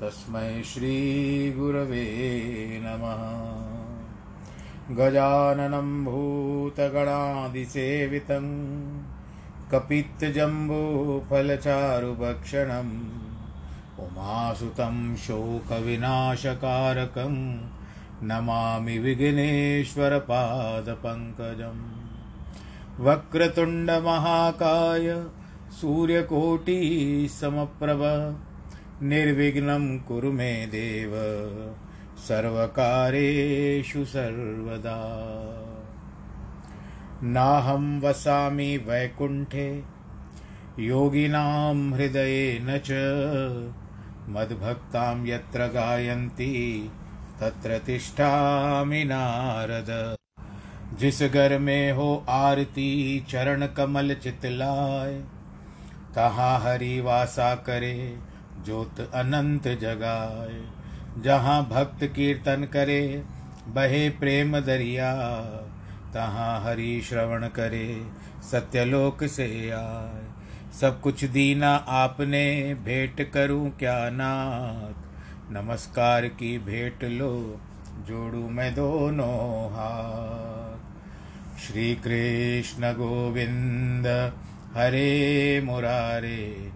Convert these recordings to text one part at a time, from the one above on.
तस्मै श्रीगुरवे नमः। गजाननं भूतगणादिसेवितं कपित्तजम्बूफलचारुभक्षणम् उमासुतं शोकविनाशकारकं नमामि विघ्नेश्वरपादपङ्कजम्। वक्रतुण्डमहाकाय सूर्यकोटिसमप्रभ निर्विघ्नं कुरु मे देव। सर्वकारेषु सर्वदा। नाहं वसामि वैकुण्ठे, योगिनां हृदयेन च। मद्भक्तां यत्र गायन्ति, तत्र तिष्ठामि नारद। जिस घर में हो आरती चरण कमल चितलाय, तहाँ हरि वासा करे। ज्योत अनंत जगाए, जहाँ भक्त कीर्तन करे, बहे प्रेम दरिया। तहाँ हरि श्रवण करे, सत्यलोक से आए। सब कुछ दीना आपने, भेंट करूँ क्या नाथ? नमस्कार की भेंट लो, जोड़ू मैं दोनों हाथ। श्री कृष्ण गोविंद, हरे मुरारे।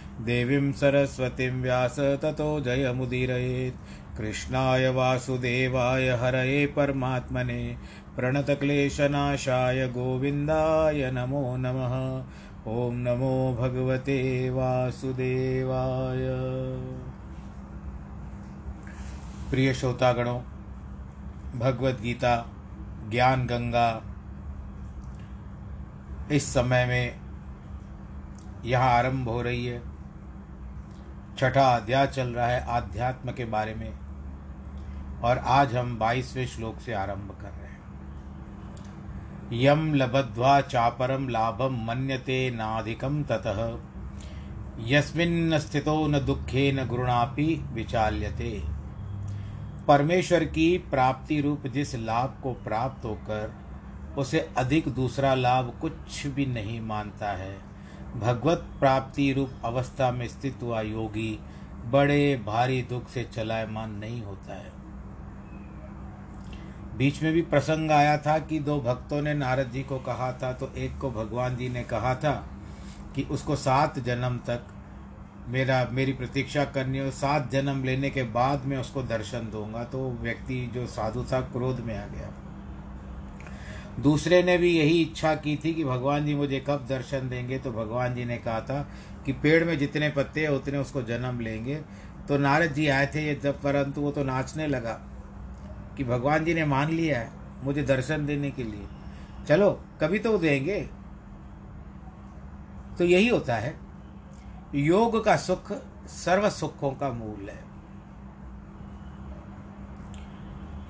देवीं सरस्वतीं व्यास ततो जयमुदीरयेत्। कृष्णाय वासुदेवाय हरये परमात्मने। प्रणतक्लेशनाशाय गोविन्दाय नमो नमः। ॐ नमो भगवते वासुदेवाय। प्रिय श्रोतागणों भगवत ज्ञान गंगा इस समय में यहाँ आरंभ हो रही है। छठा अध्याय चल रहा है आध्यात्म के बारे में। और आज हम बाईसवें श्लोक से आरंभ कर रहे हैं। यम लबध्वा चापरम लाभम मन्यते नाधिकम ततः। यस्मिन् स्थितो न दुखे न गुरुणापि विचाल्यते। परमेश्वर की प्राप्ति रूप जिस लाभ को प्राप्त होकर, उसे अधिक दूसरा लाभ कुछ भी नहीं मानता है। भगवत प्राप्ति रूप अवस्था में स्थित हुआ योगी बड़े भारी दुख से चलायमान नहीं होता है। बीच में भी प्रसंग आया था कि दो भक्तों ने नारद जी को कहा था तो एक को भगवान जी ने कहा था कि उसको सात जन्म तक मेरा, मेरी प्रतीक्षा करनी हो सात जन्म लेने के बाद मैं उसको दर्शन दूँगा। तो व्यक्ति जो साधु था, क्रोध में आ गया। दूसरे ने भी यही इच्छा की थी कि भगवान जी मुझे कब दर्शन देंगे तो भगवान जी ने कहा था कि पेड़ में जितने पत्ते हैं, उतने उसको जन्म लेंगे। तो नारद जी आए थे ये जब, परंतु वो तो नाचने लगा कि भगवान जी ने मान लिया है मुझे दर्शन देने के लिए। चलो, कभी तो देंगे। तो यही होता है। योग का सुख सर्व सुखों का मूल है।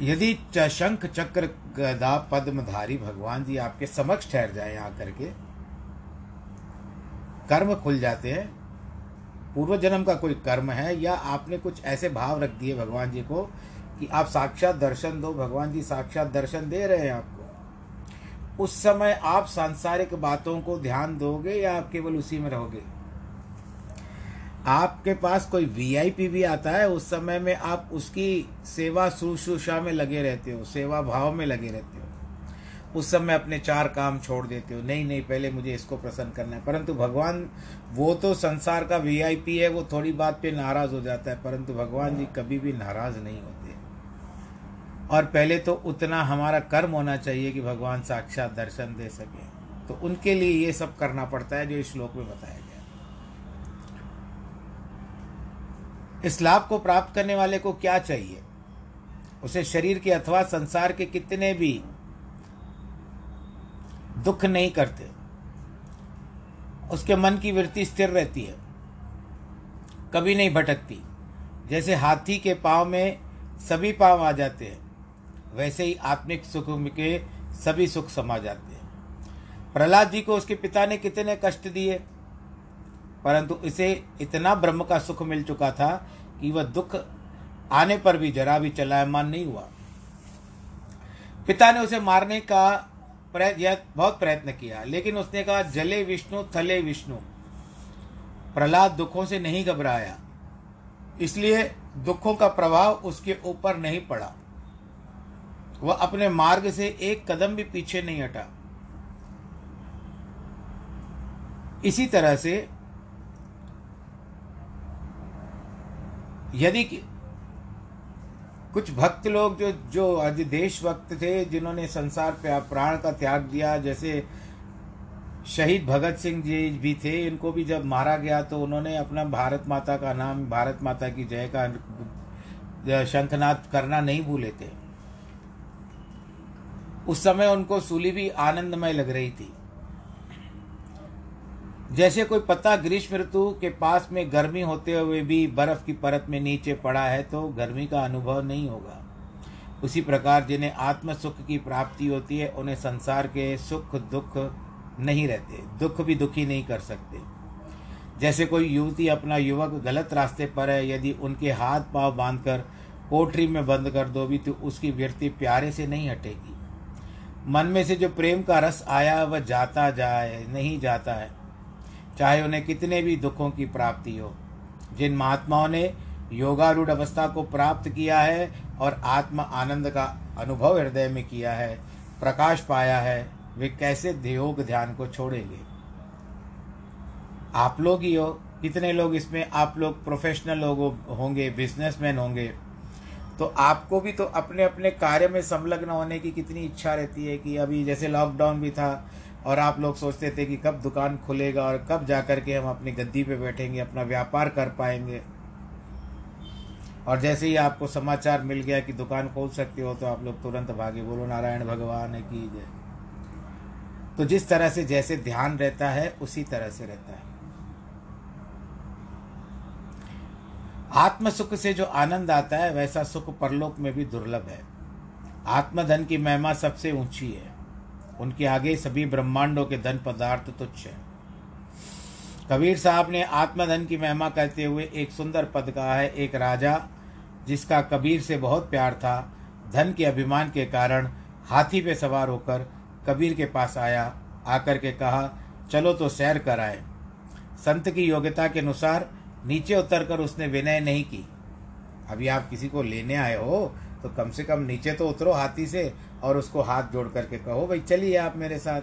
यदि शंख चक्र गदा पद्मधारी भगवान जी आपके समक्ष ठहर जाए आकर के कर्म खुल जाते हैं। पूर्व जन्म का कोई कर्म है या आपने कुछ ऐसे भाव रख दिए भगवान जी को कि आप साक्षात दर्शन दो, भगवान जी साक्षात दर्शन दे रहे हैं आपको? उस समय आप सांसारिक बातों को ध्यान दोगे या आप केवल उसी में रहोगे? आपके पास कोई वीआईपी भी आता है, उस समय में आप उसकी सेवा शुश्रूषा में लगे रहते हो, सेवा भाव में लगे रहते हो। उस समय अपने चार काम छोड़ देते हो, नहीं नहीं, पहले मुझे इसको प्रसन्न करना है। परंतु भगवान, वो तो संसार का वीआईपी है, वो थोड़ी बात पे नाराज़ हो जाता है, परंतु भगवान जी कभी भी नाराज़ नहीं होते। और पहले तो उतना हमारा कर्म होना चाहिए कि भगवान साक्षात दर्शन दे सके। तो उनके लिए ये सब करना पड़ता है, जो इस श्लोक में बताया गया। इस लाभ को प्राप्त करने वाले को क्या चाहिए? उसे शरीर के अथवा संसार के कितने भी दुख नहीं करते। उसके मन की वृत्ति स्थिर रहती है, कभी नहीं भटकती। जैसे हाथी के पाँव में सभी पाँव आ जाते हैं, वैसे ही आत्मिक सुख के सभी सुख समा जाते हैं। प्रहलाद जी को उसके पिता ने कितने कष्ट दिए? परंतु इसे इतना ब्रह्म का सुख मिल चुका था कि वह दुख आने पर भी जरा भी चलायमान नहीं हुआ। पिता ने उसे मारने का बहुत प्रयत्न किया, लेकिन उसने कहा, जले विष्णु, थले विष्णु। प्रहलाद दुखों से नहीं घबराया। इसलिए दुखों का प्रभाव उसके ऊपर नहीं पड़ा। वह अपने मार्ग से एक कदम भी पीछे नहीं हटा। इसी तरह से यदि कुछ भक्त लोग जो जो आज देश भक्त थे, जिन्होंने संसार पे प्राण का त्याग दिया, जैसे शहीद भगत सिंह जी भी थे, इनको भी जब मारा गया तो उन्होंने अपना भारत माता का नाम, भारत माता की जय का शंखनाद करना नहीं भूले थे। उस समय उनको सूली भी आनंदमय लग रही थी। जैसे कोई पत्ता ग्रीष्म ऋतु के पास में गर्मी होते हुए भी बर्फ़ की परत में नीचे पड़ा है तो गर्मी का अनुभव नहीं होगा। उसी प्रकार जिन्हें आत्म सुख की प्राप्ति होती है, उन्हें संसार के सुख दुख नहीं रहते, दुख भी दुखी नहीं कर सकते। जैसे कोई युवती अपना युवक गलत रास्ते पर है, यदि उनके हाथ पाँव बांधकर कोठरी में बंद कर दो भी तो उसकी व्यक्ति प्यारे से नहीं हटेगी। मन में से जो प्रेम का रस आया, वह जाता जाए, नहीं जाता है। चाहे उन्हें कितने भी दुखों की प्राप्ति हो। जिन महात्माओं ने योगारूढ़ अवस्था को प्राप्त किया है और आत्म आनंद का अनुभव हृदय में किया है, प्रकाश पाया है, वे कैसे योग ध्यान को छोड़ेंगे? आप लोग ही हो। कितने लोग इसमें आप लोग प्रोफेशनल लोग होंगे बिजनेसमैन होंगे। तो आपको भी तो अपने अपने कार्य में संलग्न होने की कितनी इच्छा रहती है कि अभी जैसे लॉकडाउन भी था और आप लोग सोचते थे कि कब दुकान खुलेगा और कब जा कर के हम अपनी गद्दी पे बैठेंगे, अपना व्यापार कर पाएँगे। और जैसे ही आपको समाचार मिल गया कि दुकान खोल सकते हो तो आप लोग तुरंत भागे, बोलो, नारायण भगवान है की जय तो जिस तरह से जैसे ध्यान रहता है, उसी तरह से रहता है। आत्म सुख से जो आनंद आता है, वैसा सुख परलोक में भी दुर्लभ है। आत्मधन की महिमा सबसे ऊँची है। उनके आगे सभी ब्रह्मांडों के धन पदार्थ तुच्छ है। कबीर साहब ने आत्मधन की महिमा करते हुए एक सुंदर पद कहा है, एक राजा, जिसका कबीर से बहुत प्यार था। धन के अभिमान के कारण हाथी पे सवार होकर कबीर के पास आया, आकर के कहा, चलो तो सैर कराए संत की योग्यता के अनुसार नीचे उतर कर उसने विनय नहीं की। अभी आप किसी को लेने आए हो तो कम से कम नीचे तो उतरो हाथी से और उसको हाथ जोड़ करके कहो, भाई, चलिए आप मेरे साथ।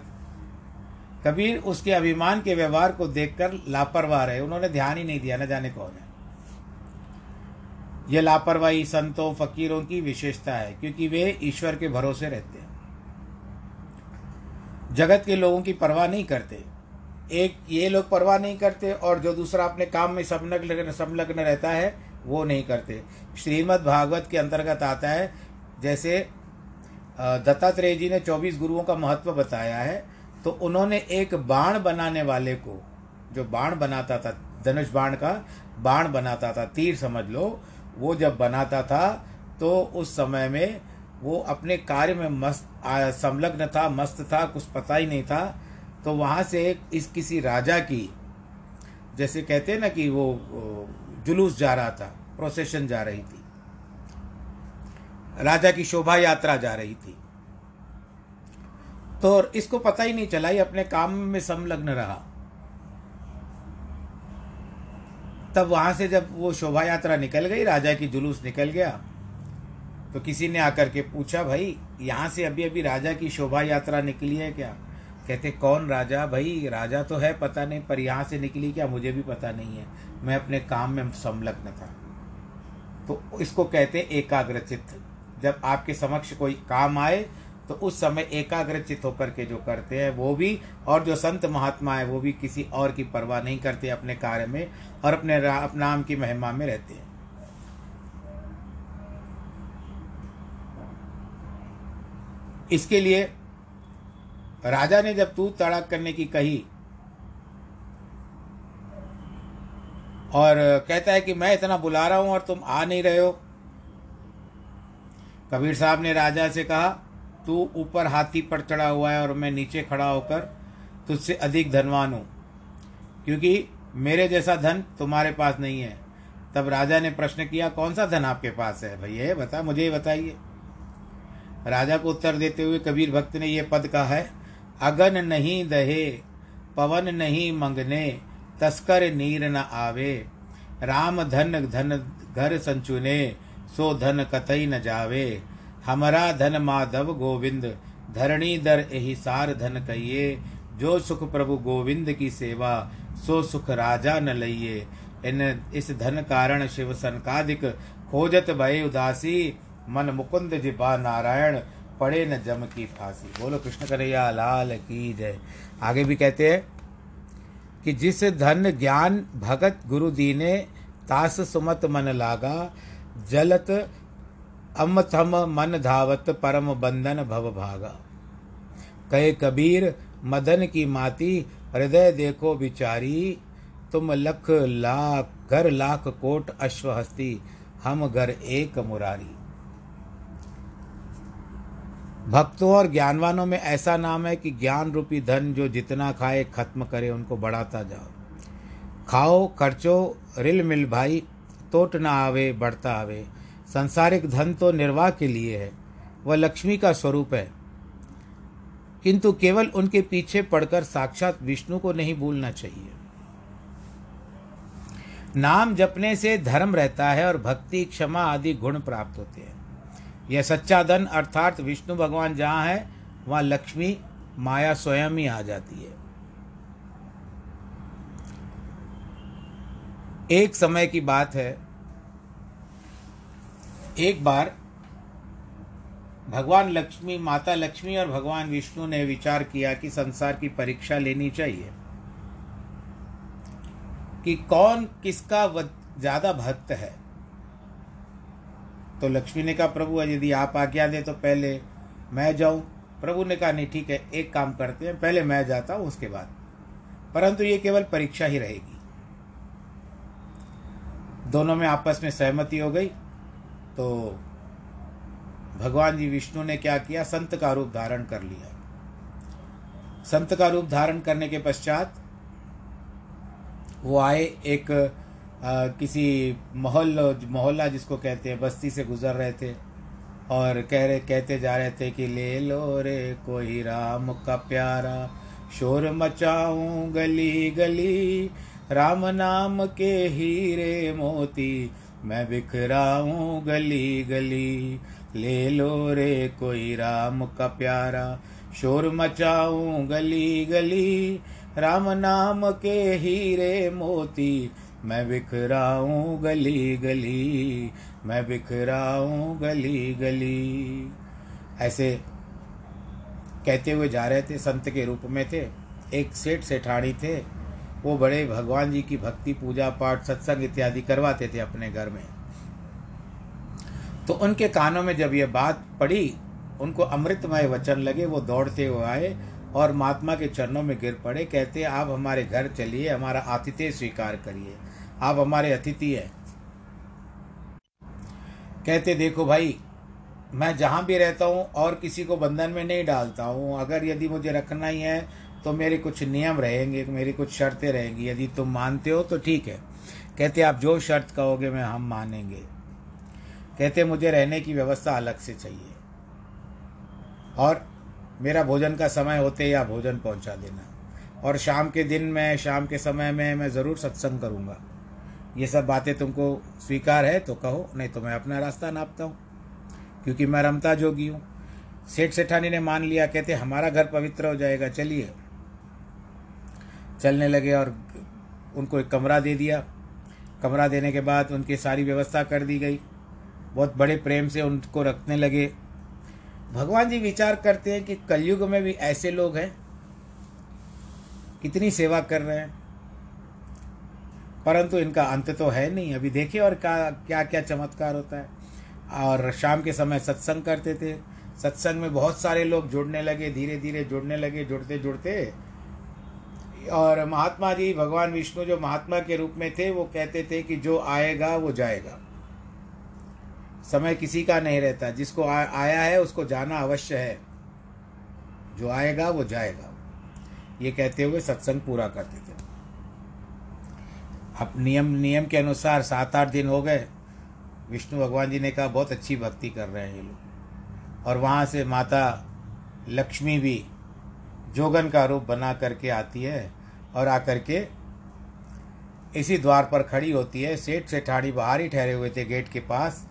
कबीर उसके अभिमान के व्यवहार को देखकर लापरवाह रहे। उन्होंने ध्यान ही नहीं दिया, न जाने कौन है। यह लापरवाही संतों, फकीरों की विशेषता है, क्योंकि वे ईश्वर के भरोसे रहते हैं। जगत के लोगों की परवाह नहीं करते। एक, ये लोग परवाह नहीं करते, और जो दूसरा अपने काम में संलग्न संलग्न रहता है, वो नहीं करते। श्रीमद् भागवत के अंतर्गत आता है, जैसे दत्तात्रेय जी ने चौबीस गुरुओं का महत्व बताया है तो उन्होंने एक बाण बनाने वाले को, जो बाण बनाता था, धनुष बाण का बाण बनाता था, तीर समझ लो, वो जब बनाता था तो उस समय में वो अपने कार्य में मस्त संलग्न था, मस्त था, कुछ पता ही नहीं था तो वहाँ से इस किसी राजा की, जैसे कहते हैं ना कि वो जुलूस जा रहा था प्रोसेशन जा रही थी। राजा की शोभा यात्रा जा रही थी। तो इसको पता ही नहीं चला, ये अपने काम में संलग्न रहा। तब वहाँ से जब वो शोभा यात्रा निकल गई, राजा की जुलूस निकल गया तो किसी ने आकर के पूछा, भाई, यहाँ से अभी अभी राजा की शोभा यात्रा निकली है क्या? कहते, कौन राजा? भाई, राजा तो है, पता नहीं, पर यहाँ से निकली क्या? मुझे भी पता नहीं है। मैं अपने काम में संलग्न था। तो इसको कहते एकाग्रचित जब आपके समक्ष कोई काम आए तो उस समय एकाग्रचित होकर के जो करते हैं, वो भी, और जो संत महात्मा है, वो भी किसी और की परवाह नहीं करते अपने कार्य में और अपने नाम की महिमा में रहते हैं। इसके लिए राजा ने जब तू तड़ाक करने की कही और कहता है कि मैं इतना बुला रहा हूँ और तुम आ नहीं रहे हो कबीर साहब ने राजा से कहा, तू ऊपर हाथी पर चढ़ा हुआ है और मैं नीचे खड़ा होकर तुझसे अधिक धनवान हूँ। क्योंकि मेरे जैसा धन तुम्हारे पास नहीं है। तब राजा ने प्रश्न किया, कौन सा धन आपके पास है? भैया बता, मुझे ही बताइए। राजा को उत्तर देते हुए कबीर भक्त ने यह पद कहा है, अगन नहीं दहे, पवन नहीं मंगने, तस्कर नीर न आवे, राम धन धन घर संचुने सो धन कतई न जावे। हमारा धन माधव गोविंद, धरणी दर एहि सार धन कहिए जो सुख प्रभु गोविंद की सेवा, सो सुख राजा न लइये। इन, इस धन कारण शिव सनकादिक खोजत भय उदासी। मन मुकुंद जिबा नारायण, पड़े न जम की फांसी। बोलो कृष्ण कन्हैया, लाल की जय। आगे भी कहते हैं कि जिस धन ज्ञान भगत गुरु दीने तास सुमत मन लागा। जलत अम थम मन धावत परम बंधन भव भागा। कहे कबीर, मदन की माती, हृदय देखो बिचारी तुम लख लाख, घर लाख कोट अश्वहस्ती, हम घर एक मुरारी। भक्तों और ज्ञानवानों में ऐसा नाम है कि ज्ञान रूपी धन जो जितना खाए, खत्म करे, उनको बढ़ाता जाओ। खाओ, खर्चो, रिल मिल भाई तोट ना आवे, बढ़ता आवे। संसारिक धन तो निर्वाह के लिए है। वह लक्ष्मी का स्वरूप है। किंतु केवल उनके पीछे पड़कर साक्षात विष्णु को नहीं भूलना चाहिए। नाम जपने से धर्म रहता है और भक्ति, क्षमा आदि गुण प्राप्त होते हैं। यह सच्चा धन अर्थात विष्णु भगवान जहाँ है, वहाँ लक्ष्मी, माया स्वयं ही आ जाती है। एक समय की बात है। एक बार भगवान लक्ष्मी, माता लक्ष्मी और भगवान विष्णु ने विचार किया कि संसार की परीक्षा लेनी चाहिए कि कौन किसका ज़्यादा भक्त है। तो लक्ष्मी ने कहा, प्रभु यदि आप आज्ञा दें तो पहले मैं जाऊँ। प्रभु ने कहा, नहीं, ठीक है, एक काम करते हैं, पहले मैं जाता हूँ, उसके बाद। परंतु ये केवल परीक्षा ही रहेगी। दोनों में आपस में सहमति हो गई तो भगवान जी विष्णु ने क्या किया? संत का रूप धारण कर लिया। संत का रूप धारण करने के पश्चात वो आए एक आ, किसी मोहल्लो मोहल्ला जिसको कहते हैं बस्ती से गुजर रहे थे और कह रहे कहते जा रहे थे कि ले लो रे कोई राम का प्यारा शोर मचाऊं गली गली राम नाम के हीरे मोती, मैं बिखराऊं गली गली ले लो रे कोई राम का प्यारा, शोर मचाऊं गली गली राम नाम के हीरे मोती, मैं बिखराऊं गली गली मैं बिखराऊं गली गली ऐसे कहते हुए जा रहे थे, संत के रूप में थे। एक सेठ सेठानी थे। वो बड़े भगवान जी की भक्ति, पूजा पाठ, सत्संग इत्यादि करवाते थे अपने घर में। तो उनके कानों में जब ये बात पड़ी, उनको अमृतमय वचन लगे, वो दौड़ते हुए आए और महात्मा के चरणों में गिर पड़े, कहते, आप हमारे घर चलिए, हमारा आतिथ्य स्वीकार करिए। आप हमारे अतिथि हैं। कहते, देखो भाई, मैं जहाँ भी रहता हूँ और किसी को बंधन में नहीं डालता हूँ। अगर यदि मुझे रखना ही है तो मेरे कुछ नियम रहेंगे, मेरी कुछ शर्तें रहेंगी। यदि तुम मानते हो तो ठीक है। कहते, आप जो शर्त कहोगे, मैं हम मानेंगे। कहते, मुझे रहने की व्यवस्था अलग से चाहिए। और मेरा भोजन का समय होते या भोजन पहुँचा देना। और शाम के दिन में, शाम के समय में मैं ज़रूर सत्संग करूँगा। ये सब बातें तुमको स्वीकार है तो कहो, नहीं तो मैं अपना रास्ता नापता हूँ। क्योंकि मैं रमता जोगी हूँ। सेठ सेठानी ने मान लिया, कहते, हमारा घर पवित्र हो जाएगा, चलिए। चलने लगे और उनको एक कमरा दे दिया। कमरा देने के बाद उनकी सारी व्यवस्था कर दी गई। बहुत बड़े प्रेम से उनको रखने लगे। भगवान जी विचार करते हैं कि कलयुग में भी ऐसे लोग हैं। कितनी सेवा कर रहे हैं। परंतु इनका अंत तो है नहीं। अभी देखिए और क्या क्या क्या चमत्कार होता है। और शाम के समय सत्संग करते थे। सत्संग में बहुत सारे लोग जुड़ने लगे धीरे धीरे जुड़ने लगे जुड़ते जुड़ते और महात्मा जी भगवान विष्णु जो महात्मा के रूप में थे वो कहते थे कि जो आएगा वो जाएगा। समय किसी का नहीं रहता। जिसको आ, आया है उसको जाना अवश्य है। जो आएगा वो जाएगा। ये कहते हुए सत्संग पूरा करते थे। अब नियम नियम के अनुसार सात आठ दिन हो गए। विष्णु भगवान जी ने कहा बहुत अच्छी भक्ति कर रहे हैं ये लोग। और वहाँ से माता लक्ष्मी भी जोगन का रूप बना करके आती है। और आकर के इसी द्वार पर खड़ी होती है। सेठ सेठानी बाहर ही ठहरे हुए थे गेट के पास।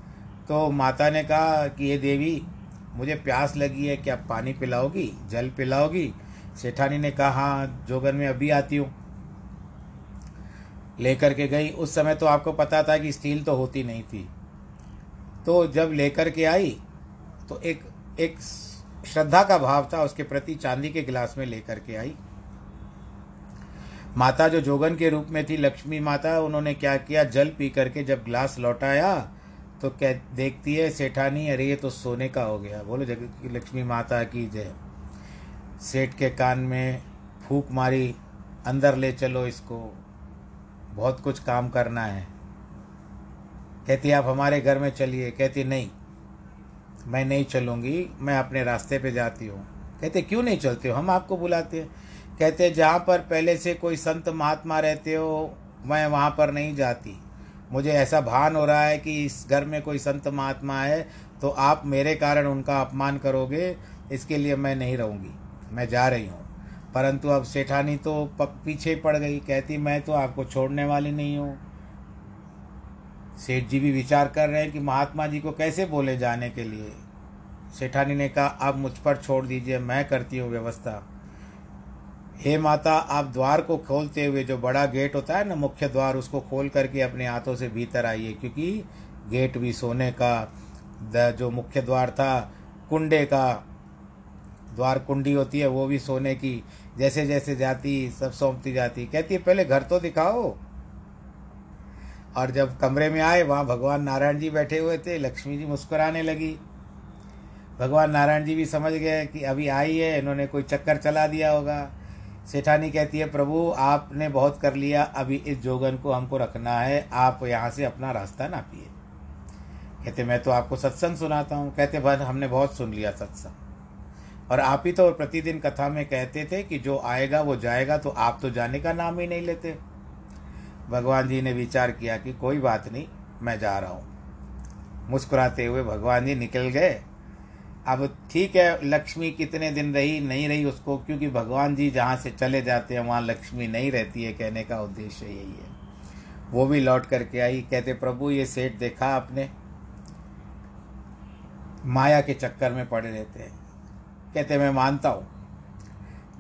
तो माता ने कहा कि, ये देवी, मुझे प्यास लगी है, क्या पानी पिलाओगी? जल पिलाओगी? सेठानी ने कहा हाँ जोगन में अभी आती हूँ। लेकर के गई। उस समय तो आपको पता था कि स्टील तो होती नहीं थी। तो जब लेकर के आई तो एक एक श्रद्धा का भाव था। उसके प्रति चांदी के गिलास में लेकर के आई। माता जो जोगन के रूप में थी, लक्ष्मी माता, उन्होंने क्या किया? जल पी करके जब ग्लास लौटाया तो क्या देखती है, सेठानी, अरे ये तो सोने का हो गया। बोलो, जग, लक्ष्मी माता की जय। सेठ के कान में फूक मारी, अंदर ले चलो इसको। बहुत कुछ काम करना है। कहती, आप हमारे घर में चलिए। कहती, नहीं, मैं नहीं चलूँगी, मैं अपने रास्ते पे जाती हूँ। कहते, क्यों नहीं चलते हो? हम आपको बुलाते हैं। कहते जहाँ पर पहले से कोई संत महात्मा रहते हो, मैं वहाँ पर नहीं जाती। मुझे ऐसा भान हो रहा है कि इस घर में कोई संत महात्मा है तो आप मेरे कारण उनका अपमान करोगे, इसके लिए मैं नहीं रहूँगी। मैं जा रही हूँ। परंतु अब सेठानी तो पीछे पड़ गई। कहती, मैं तो आपको छोड़ने वाली नहीं हूँ। सेठ जी भी विचार कर रहे हैं कि महात्मा जी को कैसे बोले जाने के लिए। सेठानी ने कहा, आप मुझ पर छोड़ दीजिए, मैं करती हूँ व्यवस्था। हे माता, आप द्वार को खोलते हुए जो बड़ा गेट होता है ना, मुख्य द्वार, उसको खोल करके अपने हाथों से भीतर आइए, क्योंकि गेट भी सोने का जो मुख्य द्वार था, कुंडे का द्वार कुंडी होती है, वो भी सोने की जैसे जैसे जाती, सब सौंपती जाती। कहती है, पहले घर तो दिखाओ। और जब कमरे में आए, वहाँ भगवान नारायण जी बैठे हुए थे, लक्ष्मी जी मुस्कुराने लगी। भगवान नारायण जी भी समझ गए कि अभी आई है, इन्होंने कोई चक्कर चला दिया होगा। सेठानी कहती है, प्रभु, आपने बहुत कर लिया, अभी इस जोगन को हमको रखना है, आप यहाँ से अपना रास्ता ना पिए। कहते, मैं तो आपको सत्संग सुनाता हूँ। कहते भाई हमने बहुत सुन लिया सत्संग। और आप ही तो प्रतिदिन कथा में कहते थे कि जो आएगा, वो जाएगा तो आप तो जाने का नाम ही नहीं लेते। भगवान जी ने विचार किया कि कोई बात नहीं, मैं जा रहा हूँ। मुस्कुराते हुए भगवान जी निकल गए। अब ठीक है, लक्ष्मी कितने दिन रही, नहीं रही उसको, क्योंकि भगवान जी जहाँ से चले जाते हैं, वहाँ लक्ष्मी नहीं रहती है, कहने का उद्देश्य यही है। वो भी लौट करके आई, कहते, प्रभु, ये सेठ देखा आपने? माया के चक्कर में पड़े रहते हैं। कहते, मैं मानता हूँ।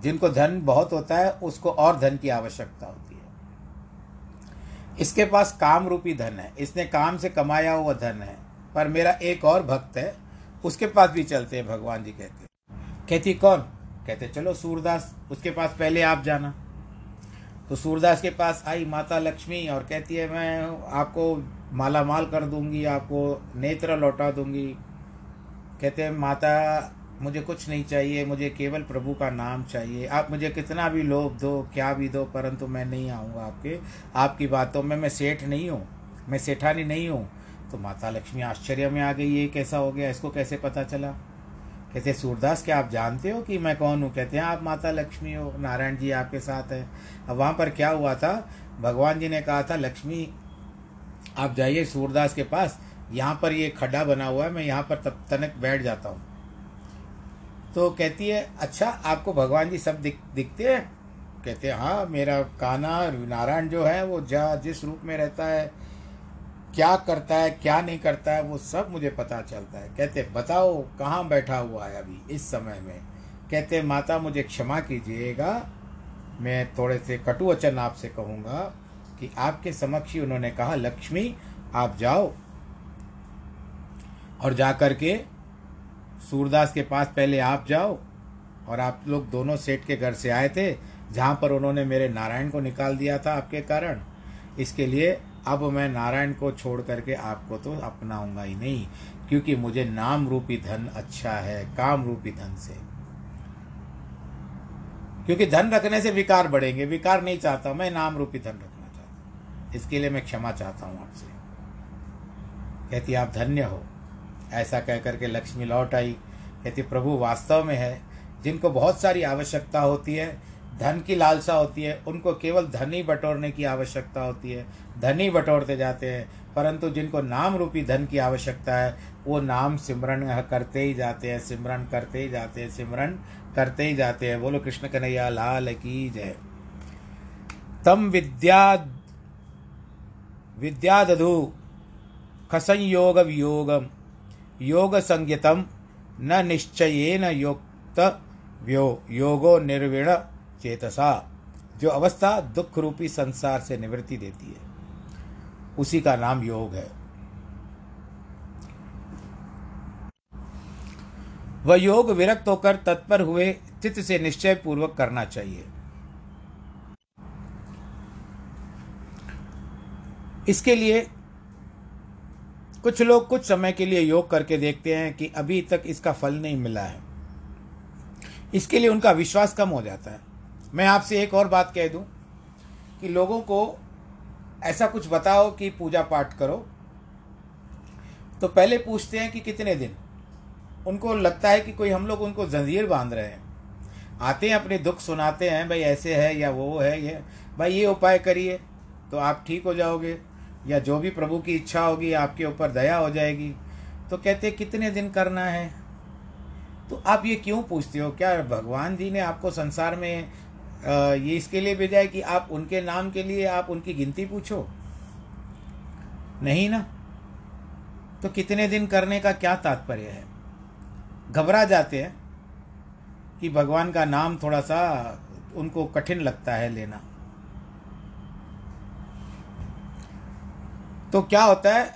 जिनको धन बहुत होता है, उसको और धन की आवश्यकता होती है। इसके पास काम रूपी धन है। इसने काम से कमाया हुआ धन है, पर मेरा एक और भक्त है उसके पास भी चलते हैं, भगवान जी कहते कहती, कौन? कहते, चलो सूरदास, उसके पास पहले आप जाना। तो सूरदास के पास आई माता लक्ष्मी और कहती है, मैं आपको माला माल कर दूँगी, आपको नेत्र लौटा दूँगी। कहते हैं, माता, मुझे कुछ नहीं चाहिए, मुझे केवल प्रभु का नाम चाहिए। आप मुझे कितना भी लोभ दो, क्या भी दो, परंतु मैं नहीं आऊँगा आपके, आपकी बातों में मैं सेठ नहीं हूँ, मैं सेठानी नहीं हूँ। तो माता लक्ष्मी आश्चर्य में आ गई, ये कैसा हो गया, इसको कैसे पता चला? कहते, सूरदास, क्या आप जानते हो कि मैं कौन हूँ? कहते हैं, आप माता लक्ष्मी हो, नारायण जी आपके साथ है। अब वहाँ पर क्या हुआ था? भगवान जी ने कहा था, लक्ष्मी, आप जाइए सूरदास के पास, यहाँ पर ये खड्डा बना हुआ है, मैं यहाँ पर तब तनक बैठ जाता हूँ। तो कहती है अच्छा आपको भगवान जी सब दिख, दिखते हैं? कहते हैं हाँ मेरा काना नारायण जो है, वो जा, जिस रूप में रहता है क्या करता है, क्या नहीं करता है, वो सब मुझे पता चलता है। कहते, बताओ, कहाँ बैठा हुआ है अभी इस समय में? कहते, माता, मुझे क्षमा कीजिएगा। मैं थोड़े से कटु वचन आपसे कहूँगा कि आपके समक्ष ही उन्होंने कहा, लक्ष्मी, आप जाओ। और जा कर के सूरदास के पास पहले आप जाओ और आप लोग दोनों सेठ के घर से आए थे, जहाँ पर उन्होंने मेरे नारायण को निकाल दिया था आपके कारण। इसके लिए अब मैं नारायण को छोड़ करके आपको तो अपनाऊँगा ही नहीं, क्योंकि मुझे नाम रूपी धन अच्छा है, काम रूपी धन से। क्योंकि धन रखने से विकार बढ़ेंगे, विकार नहीं चाहता मैं, नाम रूपी धन रखना चाहता इसके लिए मैं क्षमा चाहता हूँ आपसे। कहती, आप धन्य हो। ऐसा कह करके लक्ष्मी लौट आई। कहती, प्रभु वास्तव में है, जिनको बहुत सारी आवश्यकता होती है धन की लालसा होती है, उनको केवल धन ही बटोरने की आवश्यकता होती है। धन ही बटोरते जाते हैं, परंतु जिनको नाम रूपी धन की आवश्यकता है, वो नाम सिमरन करते ही जाते हैं, सिमरन करते ही जाते हैं, सिमरन करते ही जाते हैं। बोलो कृष्ण कन्हैया, लाल की जय। तम विद्या विद्या दधु खसंयोग वियोगम योग संज्ञतम न निश्चयेन योक्त व्यो योगो निर्विण चेतसा, जो अवस्था दुख रूपी संसार से निवृत्ति देती है। उसी का नाम योग है। वह योग विरक्त होकर तत्पर हुए चित्त से निश्चय पूर्वक करना चाहिए। इसके लिए कुछ लोग कुछ समय के लिए योग करके देखते हैं कि अभी तक इसका फल नहीं मिला है। इसके लिए उनका विश्वास कम हो जाता है। मैं आपसे एक और बात कह दूँ कि लोगों को ऐसा कुछ बताओ कि पूजा पाठ करो। तो पहले पूछते हैं कि कितने दिन? उनको लगता है कि कोई हम लोग उनको जंजीर बाँध रहे हैं। आते हैं, अपने दुख सुनाते हैं, भाई ऐसे है या वो है, ये भाई ये उपाय करिए तो आप ठीक हो जाओगे या जो भी प्रभु की इच्छा होगी आपके ऊपर दया हो जाएगी। तो कहते, कितने दिन करना है? तो आप ये क्यों पूछते हो? क्या भगवान जी ने आपको संसार में ये इसके लिए भेजा है कि आप उनके नाम के लिए आप उनकी गिनती पूछो। नहीं ना? तो कितने दिन करने का क्या तात्पर्य है? घबरा जाते हैं कि भगवान का नाम थोड़ा सा उनको कठिन लगता है लेना। तो क्या होता है?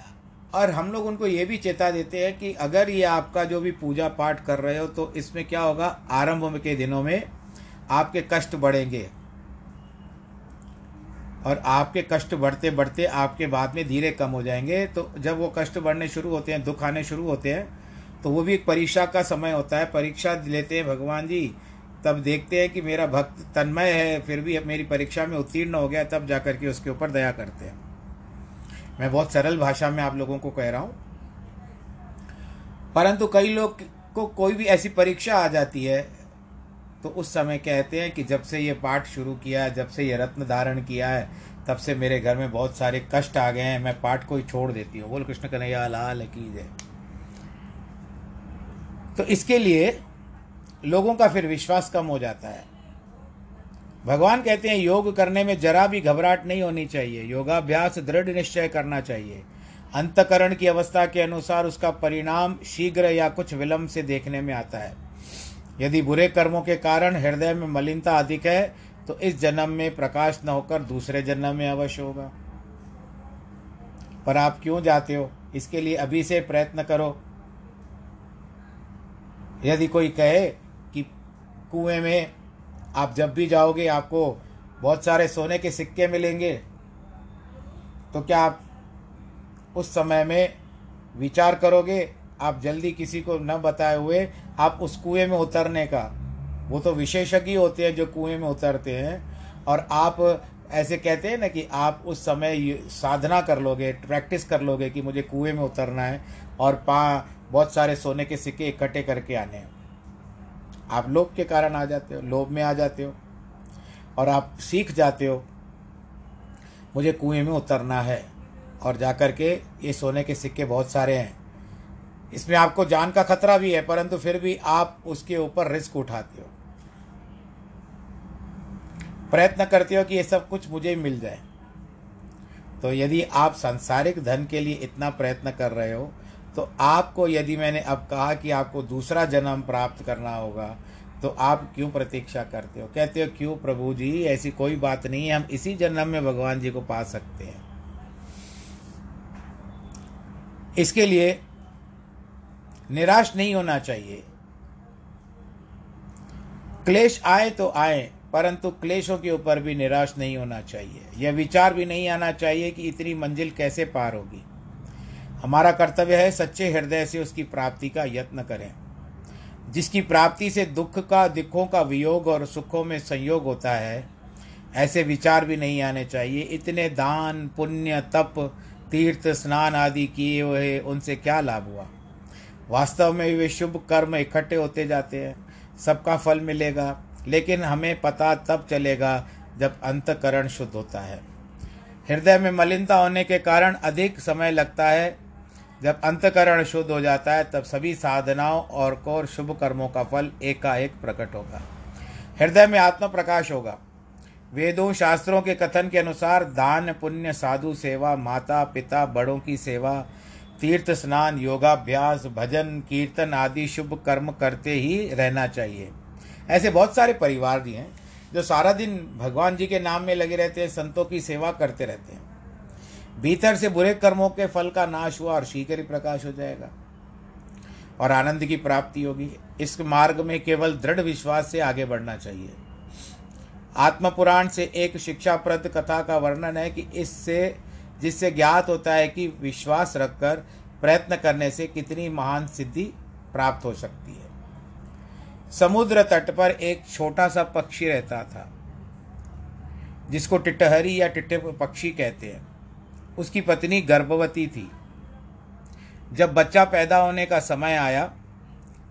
और हम लोग उनको ये भी चेता देते हैं कि अगर ये आपका जो भी पूजा पाठ कर रहे हो तो इसमें क्या होगा? आरंभ के दिनों में आपके कष्ट बढ़ेंगे। और आपके कष्ट बढ़ते बढ़ते आपके बाद में धीरे कम हो जाएँगे। तो जब वो कष्ट बढ़ने शुरू होते हैं, दुख आने शुरू होते हैं तो वो भी एक परीक्षा का समय होता है। परीक्षा लेते हैं भगवान जी, तब देखते हैं कि मेरा भक्त तन्मय है, फिर भी मेरी परीक्षा में उत्तीर्ण हो गया, तब जाकर के उसके ऊपर दया करते हैं। मैं बहुत सरल भाषा में आप लोगों को कह रहा हूँ। परंतु कई लोग को कोई भी ऐसी परीक्षा आ जाती है तो उस समय कहते हैं कि जब से ये पाठ शुरू किया है जब से ये रत्न धारण किया है, तब से मेरे घर में बहुत सारे कष्ट आ गए हैं, मैं पाठ को ही छोड़ देती हूँ। बोल कृष्ण कन्हैया, लाल की जय। तो इसके लिए लोगों का फिर विश्वास कम हो जाता है। भगवान कहते हैं, योग करने में जरा भी घबराहट नहीं होनी चाहिए। योगाभ्यास दृढ़ निश्चय करना चाहिए। अंतकरण की अवस्था के अनुसार उसका परिणाम शीघ्र या कुछ विलंब से देखने में आता है। यदि बुरे कर्मों के कारण हृदय में मलिनता अधिक है तो इस जन्म में प्रकाश न होकर दूसरे जन्म में अवश्य होगा। पर आप क्यों जाते हो? इसके लिए अभी से प्रयत्न करो। यदि कोई कहे कि कुएँ में आप जब भी जाओगे, आपको बहुत सारे सोने के सिक्के मिलेंगे तो क्या आप उस समय में विचार करोगे? आप जल्दी किसी को न बताए हुए आप उस कुएँ में उतरने का। वो तो विशेषज्ञ होते हैं जो कुएँ में उतरते हैं। और आप ऐसे कहते हैं ना कि आप उस समय साधना कर लोगे, प्रैक्टिस कर लोगे कि मुझे कुएँ में उतरना है और पा, बहुत सारे सोने के सिक्के इकट्ठे करके आने हैं। आप लोभ के कारण आ जाते हो, लोभ में आ जाते हो और आप सीख जाते हो, मुझे कुएँ में उतरना है और जाकर के ये सोने के सिक्के बहुत सारे हैं। इसमें आपको जान का खतरा भी है, परंतु फिर भी आप उसके ऊपर रिस्क उठाते हो। प्रयत्न करते हो कि ये सब कुछ मुझे मिल जाए। तो यदि आप सांसारिक धन के लिए इतना प्रयत्न कर रहे हो तो आपको यदि मैंने अब कहा कि आपको दूसरा जन्म प्राप्त करना होगा तो आप क्यों प्रतीक्षा करते हो? कहते हो, क्यों प्रभु जी, ऐसी कोई बात नहीं है, हम इसी जन्म में भगवान जी को पा सकते हैं। इसके लिए निराश नहीं होना चाहिए। क्लेश आए तो आए, परंतु क्लेशों के ऊपर भी निराश नहीं होना चाहिए। यह विचार भी नहीं आना चाहिए कि इतनी मंजिल कैसे पार होगी। हमारा कर्तव्य है सच्चे हृदय से उसकी प्राप्ति का यत्न करें। जिसकी प्राप्ति से दुख का, दुखों का वियोग और सुखों में संयोग होता है, ऐसे विचार भी नहीं आने चाहिए। इतने दान, पुण्य, तप, तीर्थ, स्नान आदि किए हुए उनसे क्या लाभ हुआ? वास्तव में वे शुभ कर्म इकट्ठे होते जाते हैं। सबका फल मिलेगा, लेकिन हमें पता तब चलेगा जब अंतकरण शुद्ध होता है। हृदय में मलिनता होने के कारण अधिक समय लगता है। जब अंतकरण शुद्ध हो जाता है, तब सभी साधनाओं और कौर शुभ कर्मों का फल एकाएक प्रकट होगा। हृदय में आत्म प्रकाश होगा। वेदों, शास्त्रों के कथन के अनुसार दान, पुण्य, साधु सेवा माता पिता बड़ों की सेवा तीर्थ स्नान, योगाभ्यास, भजन, कीर्तन आदि शुभ कर्म करते ही रहना चाहिए। ऐसे बहुत सारे परिवार भी हैं जो सारा दिन भगवान जी के नाम में लगे रहते हैं, संतों की सेवा करते रहते हैं। भीतर से बुरे कर्मों के फल का नाश हुआ और शीघ्र ही प्रकाश हो जाएगा और आनंद की प्राप्ति होगी। इस मार्ग में केवल दृढ़ विश्वास से आगे बढ़ना चाहिए। आत्मपुराण से एक शिक्षाप्रद कथा का वर्णन है कि इससे जिससे ज्ञात होता है कि विश्वास रखकर प्रयत्न करने से कितनी महान सिद्धि प्राप्त हो सकती है। समुद्र तट पर एक छोटा सा पक्षी रहता था, जिसको टिटहरी या टिट्टे पक्षी कहते हैं। उसकी पत्नी गर्भवती थी। जब बच्चा पैदा होने का समय आया,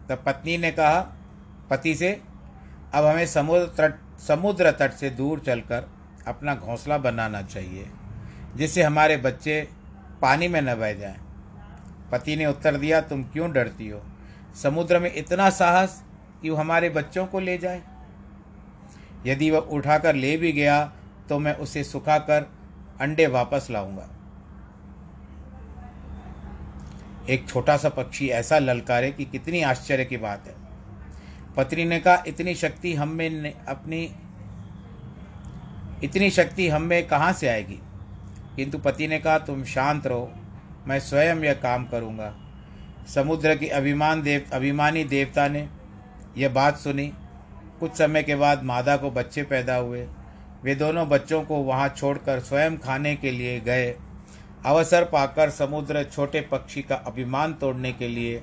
तब पत्नी ने कहा, पति से, अब हमें समुद्र तट समुद्र तट से दूर चलकर अपना घोंसला बनाना चाहिए। जिससे हमारे बच्चे पानी में न बह जाएँ। पति ने उत्तर दिया, तुम क्यों डरती हो? समुद्र में इतना साहस कि वो हमारे बच्चों को ले जाए। यदि वह उठाकर ले भी गया तो मैं उसे सुखाकर अंडे वापस लाऊँगा। एक छोटा सा पक्षी ऐसा ललकारे कि कितनी आश्चर्य की बात है। पत्नी ने कहा, इतनी शक्ति हम में अपनी, इतनी शक्ति हम में कहाँ से आएगी? किंतु पति ने कहा, तुम शांत रहो, मैं स्वयं यह काम करूँगा। समुद्र की अभिमान देव, अभिमानी देवता ने यह बात सुनी। कुछ समय के बाद मादा को बच्चे पैदा हुए। वे दोनों बच्चों को वहाँ छोड़कर स्वयं खाने के लिए गए। अवसर पाकर समुद्र छोटे पक्षी का अभिमान तोड़ने के लिए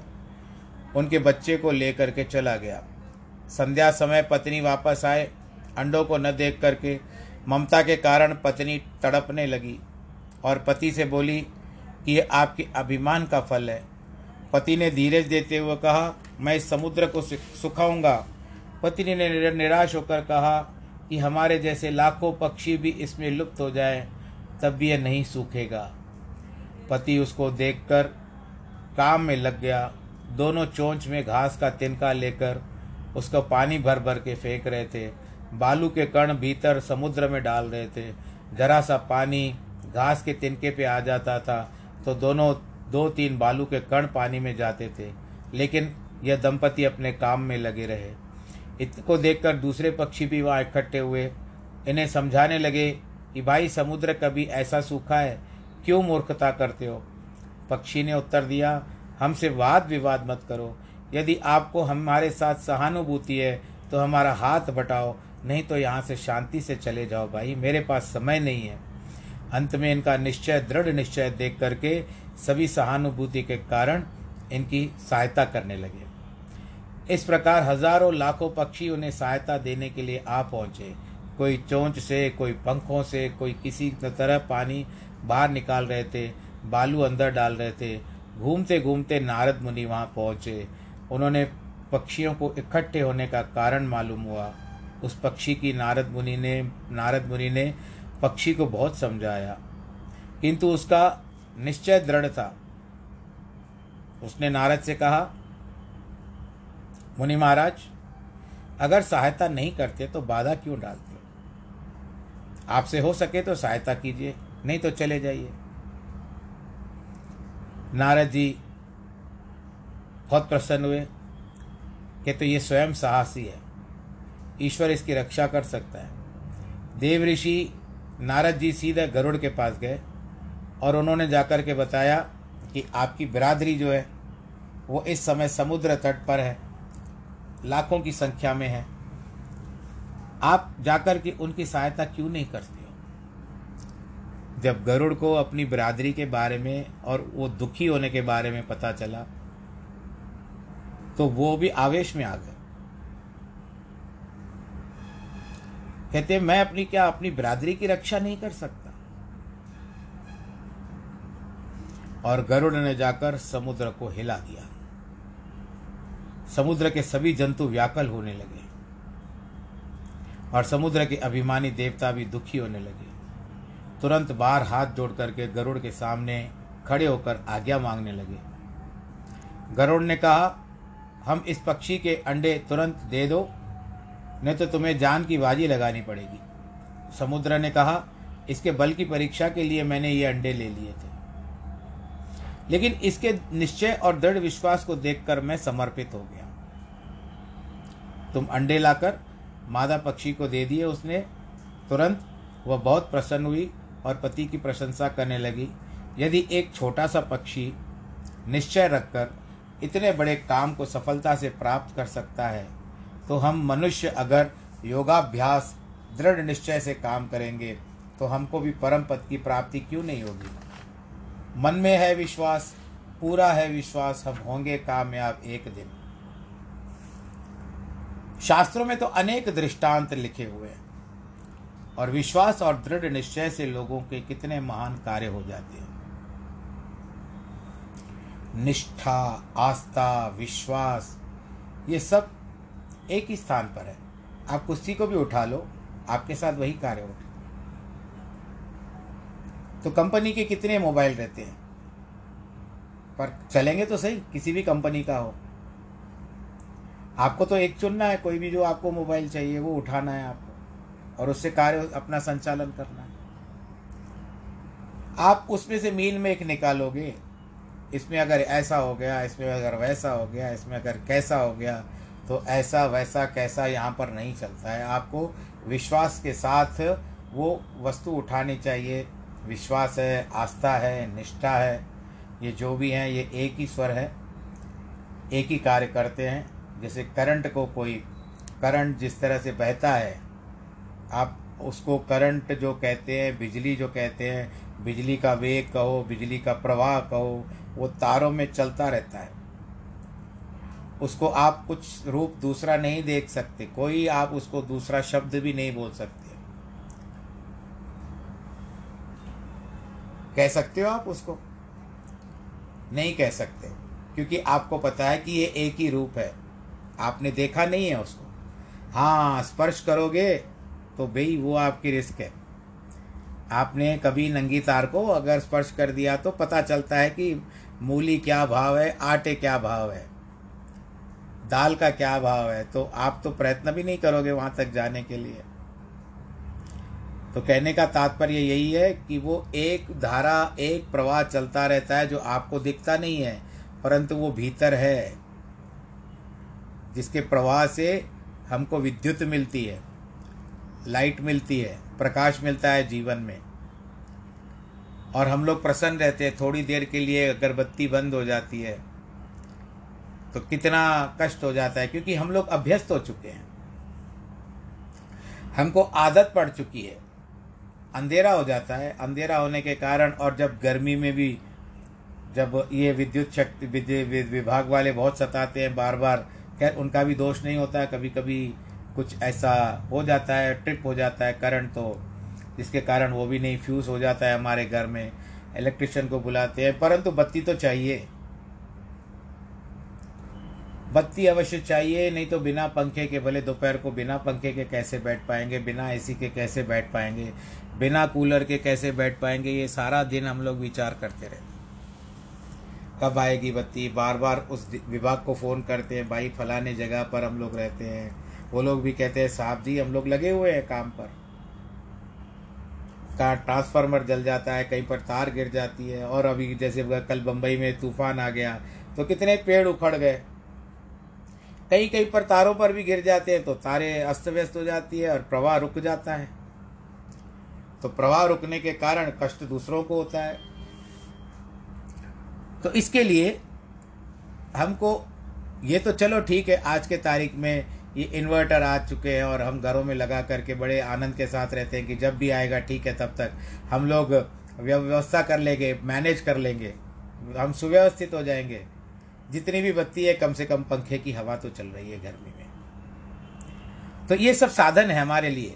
उनके बच्चे को लेकर के चला गया। संध्या समय पत्नी वापस आए। अंडों को न देख करके ममता के कारण पत्नी तड़पने लगी। और पति से बोली कि ये आपके अभिमान का फल है। पति ने धीरज देते हुए कहा, मैं इस समुद्र को सुखाऊँगा। पत्नी ने निराश होकर कहा कि हमारे जैसे लाखों पक्षी भी इसमें लुप्त हो जाए, तब भी यह नहीं सूखेगा। पति उसको देखकर काम में लग गया। दोनों चोंच में घास का तिनका लेकर उसका पानी भर भर के फेंक रहे थे। बालू के कण भीतर समुद्र में डाल रहे थे। जरा सा पानी घास के तिनके पे आ जाता था तो दोनों, दो तीन बालू के कण पानी में जाते थे, लेकिन यह दंपति अपने काम में लगे रहे। इनको देखकर दूसरे पक्षी भी वहाँ इकट्ठे हुए। इन्हें समझाने लगे कि, भाई, समुद्र कभी ऐसा सूखा है, क्यों मूर्खता करते हो? पक्षी ने उत्तर दिया, हमसे वाद विवाद मत करो। यदि आपको हमारे साथ सहानुभूति है तो हमारा हाथ बटाओ, नहीं तो यहाँ से शांति से चले जाओ, भाई। मेरे पास समय नहीं है। अंत में इनका निश्चय, दृढ़ निश्चय देख करके सभी सहानुभूति के कारण इनकी सहायता करने लगे। इस प्रकार हज़ारों लाखों पक्षी उन्हें सहायता देने के लिए आ पहुँचे। कोई चोंच से, कोई पंखों से, कोई किसी तरह पानी बाहर निकाल रहे थे, बालू अंदर डाल रहे थे। घूमते घूमते नारद मुनि वहाँ पहुँचे। उन्होंने पक्षियों को इकट्ठे होने का कारण मालूम हुआ। उस पक्षी की नारद मुनि ने, नारद मुनि ने पक्षी को बहुत समझाया। किंतु उसका निश्चय दृढ़ था। उसने नारद से कहा, मुनि महाराज, अगर सहायता नहीं करते तो बाधा क्यों डालते आपसे हो सके तो सहायता कीजिए, नहीं तो चले जाइए। नारद जी बहुत प्रसन्न हुए कि तो ये स्वयं साहसी है। ईश्वर इसकी रक्षा कर सकता है। देव ऋषि नारद जी सीधे गरुड़ के पास गए और उन्होंने जाकर के बताया कि आपकी बिरादरी जो है, वो इस समय समुद्र तट पर है, लाखों की संख्या में है। आप जाकर के उनकी सहायता क्यों नहीं करते हो? जब गरुड़ को अपनी बिरादरी के बारे में और वो दुखी होने के बारे में पता चला तो वो भी आवेश में आ गए। कहते मैं अपनी क्या, अपनी बिरादरी की रक्षा नहीं कर सकता? और गरुड़ ने जाकर समुद्र को हिला दिया। समुद्र के सभी जंतु व्याकल होने लगे और समुद्र के अभिमानी देवता भी दुखी होने लगे। तुरंत बाहर हाथ जोड़ करके गरुड़ के सामने खड़े होकर आज्ञा मांगने लगे। गरुड़ ने कहा, हम इस पक्षी के अंडे तुरंत दे दो नहीं तो तुम्हें जान की बाजी लगानी पड़ेगी। समुद्र ने कहा, इसके बल की परीक्षा के लिए मैंने ये अंडे ले लिए थे। लेकिन इसके निश्चय और दृढ़ विश्वास को देखकर मैं समर्पित हो गया। तुम अंडे लाकर मादा पक्षी को दे दिए उसने। तुरंत वह बहुत प्रसन्न हुई और पति की प्रशंसा करने लगी। यदि एक छोटा सा पक्षी निश्चय रखकर इतने बड़े काम को सफलता से प्राप्त कर सकता है तो हम मनुष्य अगर योगाभ्यास, दृढ़ निश्चय से काम करेंगे तो हमको भी परम पद की प्राप्ति क्यों नहीं होगी? मन में है विश्वास, पूरा है विश्वास, हम होंगे कामयाब एक दिन। शास्त्रों में तो अनेक दृष्टांत लिखे हुए हैं, और विश्वास और दृढ़ निश्चय से लोगों के कितने महान कार्य हो जाते हैं। निष्ठा, आस्था, विश्वास, ये सब एक ही स्थान पर है। आप कुश्ती को भी उठा लो, आपके साथ वही कार्य उठे तो कंपनी के कितने मोबाइल रहते हैं? पर चलेंगे तो सही, किसी भी कंपनी का हो। आपको तो एक चुनना है, कोई भी जो आपको मोबाइल चाहिए, वो उठाना है आपको। और उससे कार्य, अपना संचालन करना है। आप उसमें से मीन में एक निकालोगे, इसमें अगर ऐसा हो गया, इसमें अगर वैसा हो गया, इसमें अगर कैसा हो गया तो ऐसा वैसा कैसा यहाँ पर नहीं चलता है। आपको विश्वास के साथ वो वस्तु उठानी चाहिए। विश्वास है, आस्था है, निष्ठा है। ये जो भी हैं, ये एक ही स्वर है। एक ही कार्य करते हैं। जैसे करंट को कोई, करंट जिस तरह से बहता है, आप उसको करंट जो कहते हैं, बिजली जो कहते हैं, बिजली का वेग कहो, बिजली का प्रवाह कहो, वो तारों में चलता रहता है। उसको आप कुछ रूप दूसरा नहीं देख सकते। कोई आप उसको दूसरा शब्द भी नहीं बोल सकते। कह सकते हो आप उसको? नहीं कह सकते, क्योंकि आपको पता है कि ये एक ही रूप है। आपने देखा नहीं है उसको। हाँ स्पर्श करोगे तो भाई वो आपकी रिस्क है। आपने कभी नंगी तार को अगर स्पर्श कर दिया तो पता चलता है कि मूली क्या भाव है, आटे क्या भाव है। दाल का क्या भाव है? तो आप तो प्रयत्न भी नहीं करोगे वहाँ तक जाने के लिए। तो कहने का तात्पर्य यही है कि वो एक धारा, एक प्रवाह चलता रहता है जो आपको दिखता नहीं है, परंतु वो भीतर है, जिसके प्रवाह से हमको विद्युत मिलती है, लाइट मिलती है, प्रकाश मिलता है जीवन में। और हम लोग प्रसन्न रहते हैं, थोड़ी देर के लिए अगरबत्ती बंद हो जाती है। तो कितना कष्ट हो जाता है, क्योंकि हम लोग अभ्यस्त हो चुके हैं। हमको आदत पड़ चुकी है। अंधेरा हो जाता है। अंधेरा होने के कारण और जब गर्मी में भी जब ये विद्युत शक्ति, विद्युत विभाग वाले बहुत सताते हैं बार बार खैर, उनका भी दोष नहीं होता। है कभी कभी कुछ ऐसा हो जाता है, ट्रिप हो जाता है, करंट तो जिसके कारण वो भी नहीं फ्यूज़ हो जाता है हमारे घर में। इलेक्ट्रिशियन को बुलाते हैं, परंतु बत्ती तो चाहिए। बत्ती अवश्य चाहिए, नहीं तो बिना पंखे के, भले दोपहर को बिना पंखे के कैसे बैठ पाएँगे, बिना एसी के कैसे बैठ पाएँगे, बिना कूलर के कैसे बैठ पाएँगे, ये सारा दिन हम लोग विचार करते रहते कब आएगी बत्ती? बार बार उस विभाग को फ़ोन करते हैं, भाई फलाने जगह पर हम लोग रहते हैं। वो लोग भी कहते हैं, साहब जी, हम लोग लगे हुए हैं काम पर। का ट्रांसफार्मर जल जाता है, कहीं पर तार गिर जाती है, और अभी जैसे कल बम्बई में तूफ़ान आ गया तो कितने पेड़ उखड़ गए। कहीं कहीं पर तारों पर भी गिर जाते हैं तो तारे अस्त व्यस्त हो जाती है और प्रवाह रुक जाता है। तो प्रवाह रुकने के कारण कष्ट दूसरों को होता है। तो इसके लिए हमको ये तो चलो ठीक है, आज के तारीख में ये इन्वर्टर आ चुके हैं और हम घरों में लगा करके बड़े आनंद के साथ रहते हैं कि जब भी आएगा ठीक है तब तक हम लोग व्यवस्था कर लेंगे मैनेज कर लेंगे। हम सुव्यवस्थित हो जाएँगे। जितनी भी बत्ती है, कम से कम पंखे की हवा तो चल रही है गर्मी में। तो ये सब साधन है हमारे लिए।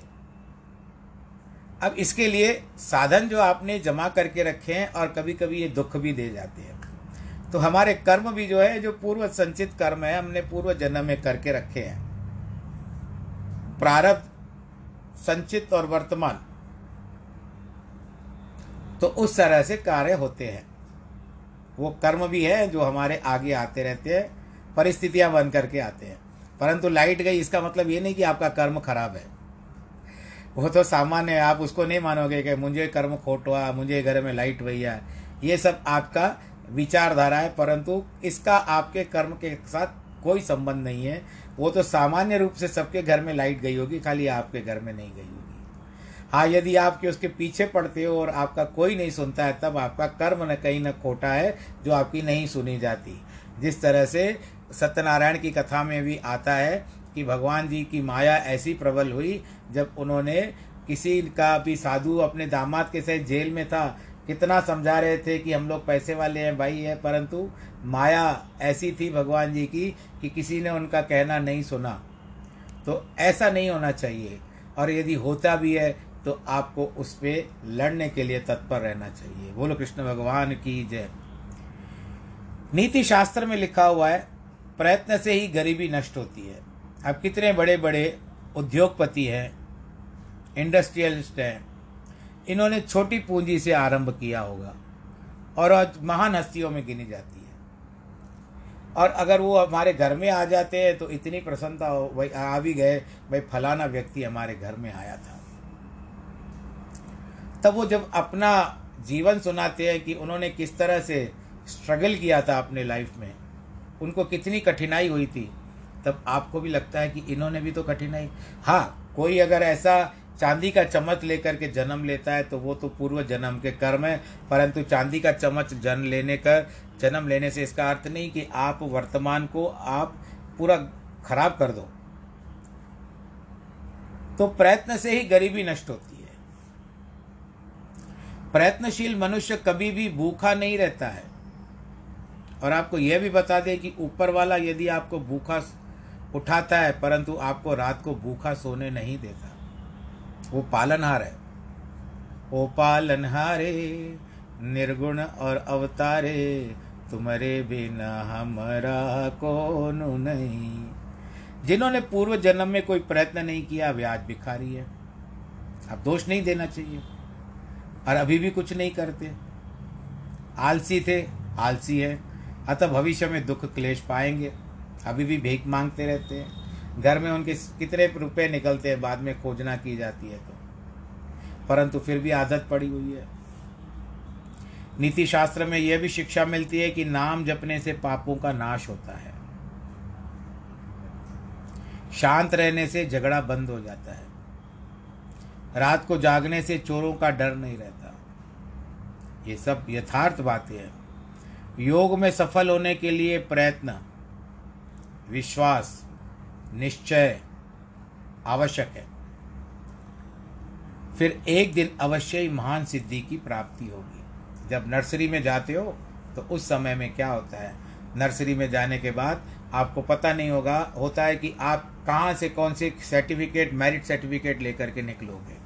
अब इसके लिए साधन जो आपने जमा करके रखे हैं और कभी कभी ये दुख भी दे जाते हैं। तो हमारे कर्म भी जो है, जो पूर्व संचित कर्म है, हमने पूर्व जन्म में करके रखे हैं। प्रारब्ध, संचित और वर्तमान तो उस तरह से कार्य होते हैं। वो कर्म भी है जो हमारे आगे आते रहते हैं, परिस्थितियाँ बन करके आते हैं। परंतु लाइट गई, इसका मतलब ये नहीं कि आपका कर्म खराब है। वो तो सामान्य है, आप उसको नहीं मानोगे कि मुझे कर्म खोट हुआ, मुझे घर में लाइट भैया। ये सब आपका विचारधारा है, परंतु इसका आपके कर्म के साथ कोई संबंध नहीं है। वो तो सामान्य रूप से सबके घर में लाइट गई होगी, खाली आपके घर में नहीं गई होगी। हाँ यदि आपके उसके पीछे पड़ते हो और आपका कोई नहीं सुनता है, तब आपका कर्म न कहीं न खोटा है, जो आपकी नहीं सुनी जाती। जिस तरह से सत्यनारायण की कथा में भी आता है कि भगवान जी की माया ऐसी प्रबल हुई, जब उन्होंने किसी का भी साधु अपने दामाद के साथ जेल में था, कितना समझा रहे थे कि हम लोग पैसे वाले हैं, भाई है, परंतु माया ऐसी थी भगवान जी की कि किसी ने उनका कहना नहीं सुना। तो ऐसा नहीं होना चाहिए। और यदि होता भी है तो आपको उस पर लड़ने के लिए तत्पर रहना चाहिए। बोलो, कृष्ण भगवान की जय। नीति शास्त्र में लिखा हुआ है, प्रयत्न से ही गरीबी नष्ट होती है। अब कितने बड़े बड़े उद्योगपति हैं इंडस्ट्रियलिस्ट हैं, इन्होंने छोटी पूंजी से आरंभ किया होगा और आज महान हस्तियों में गिनी जाती है। और अगर वो हमारे घर में आ जाते हैं तो इतनी प्रसन्नता हो, भाई आ भी गए, भाई फलाना व्यक्ति हमारे घर में आया था। तब वो जब अपना जीवन सुनाते हैं कि उन्होंने किस तरह से स्ट्रगल किया था अपने लाइफ में, उनको कितनी कठिनाई हुई थी, तब आपको भी लगता है कि इन्होंने भी तो कठिनाई। हाँ कोई अगर ऐसा चांदी का चम्मच लेकर के जन्म लेता है तो वो तो पूर्व जन्म के कर्म है, परंतु चांदी का चम्मच जन्म लेने का, जन्म लेने से इसका अर्थ नहीं कि आप वर्तमान को आप पूरा खराब कर दो। तो प्रयत्न से ही गरीबी नष्ट होती प्रयत्नशील मनुष्य कभी भी भूखा नहीं रहता है। और आपको यह भी बता दें कि ऊपर वाला यदि आपको भूखा उठाता है, परंतु आपको रात को भूखा सोने नहीं देता। वो पालनहार है। ओ पालनहारे, निर्गुण और अवतारे, तुम्हारे बिना हमारा कौन नहीं। जिन्होंने पूर्व जन्म में कोई प्रयत्न नहीं किया वे आज भिखारी है। अब दोष नहीं देना चाहिए। और अभी भी कुछ नहीं करते। आलसी थे, आलसी है। अतः भविष्य में दुख क्लेश पाएँगे। अभी भी भीख मांगते रहते हैं। घर में उनके कितने रुपए निकलते हैं, बाद में खोजना की जाती है तो। परंतु फिर भी आदत पड़ी हुई है। नीति शास्त्र में यह भी शिक्षा मिलती है कि नाम जपने से पापों का नाश होता है। शांत रहने से झगड़ा बंद हो जाता है। रात को जागने से चोरों का डर नहीं रहता। ये सब यथार्थ बातें हैं। योग में सफल होने के लिए प्रयत्न, विश्वास, निश्चय आवश्यक है। फिर एक दिन अवश्य ही महान सिद्धि की प्राप्ति होगी। जब नर्सरी में जाते हो तो उस समय में क्या होता है? नर्सरी में जाने के बाद आपको पता नहीं होगा, होता है कि आप कहाँ से, कौन से सर्टिफिकेट मेरिट सर्टिफिकेट लेकर के निकलोगे।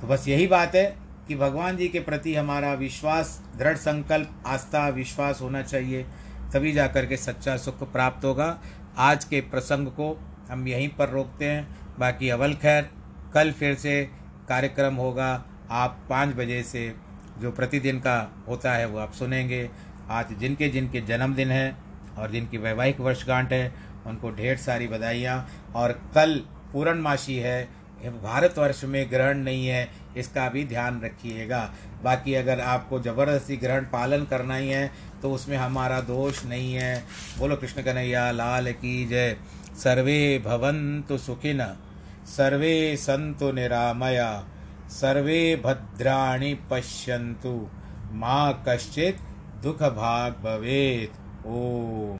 तो बस यही बात है कि भगवान जी के प्रति हमारा विश्वास, दृढ़ संकल्प, आस्था, विश्वास होना चाहिए, तभी जा कर के सच्चा सुख प्राप्त होगा। आज के प्रसंग को हम यहीं पर रोकते हैं। बाकी अवल खैर, कल फिर से कार्यक्रम होगा आप पाँच बजे से, जो प्रतिदिन का होता है वो आप सुनेंगे। आज जिनके जिनके जन्मदिन हैं और जिनकी वैवाहिक वर्षगांठ है, उनको ढेर सारी बधाइयाँ। और कल पूर्णमासी है भारतवर्ष में ग्रहण नहीं है, इसका भी ध्यान रखिएगा। बाकी अगर आपको ज़बरदस्ती ग्रहण पालन करना ही है तो उसमें हमारा दोष नहीं है। बोलो कृष्ण कन्हैया, लाल की जय। सर्वे भवन्तु सुखिन, सर्वे सन्तु निरामया, सर्वे भद्राणि पश्यन्तु। माँ कश्चित दुख भाग भवेत। ओम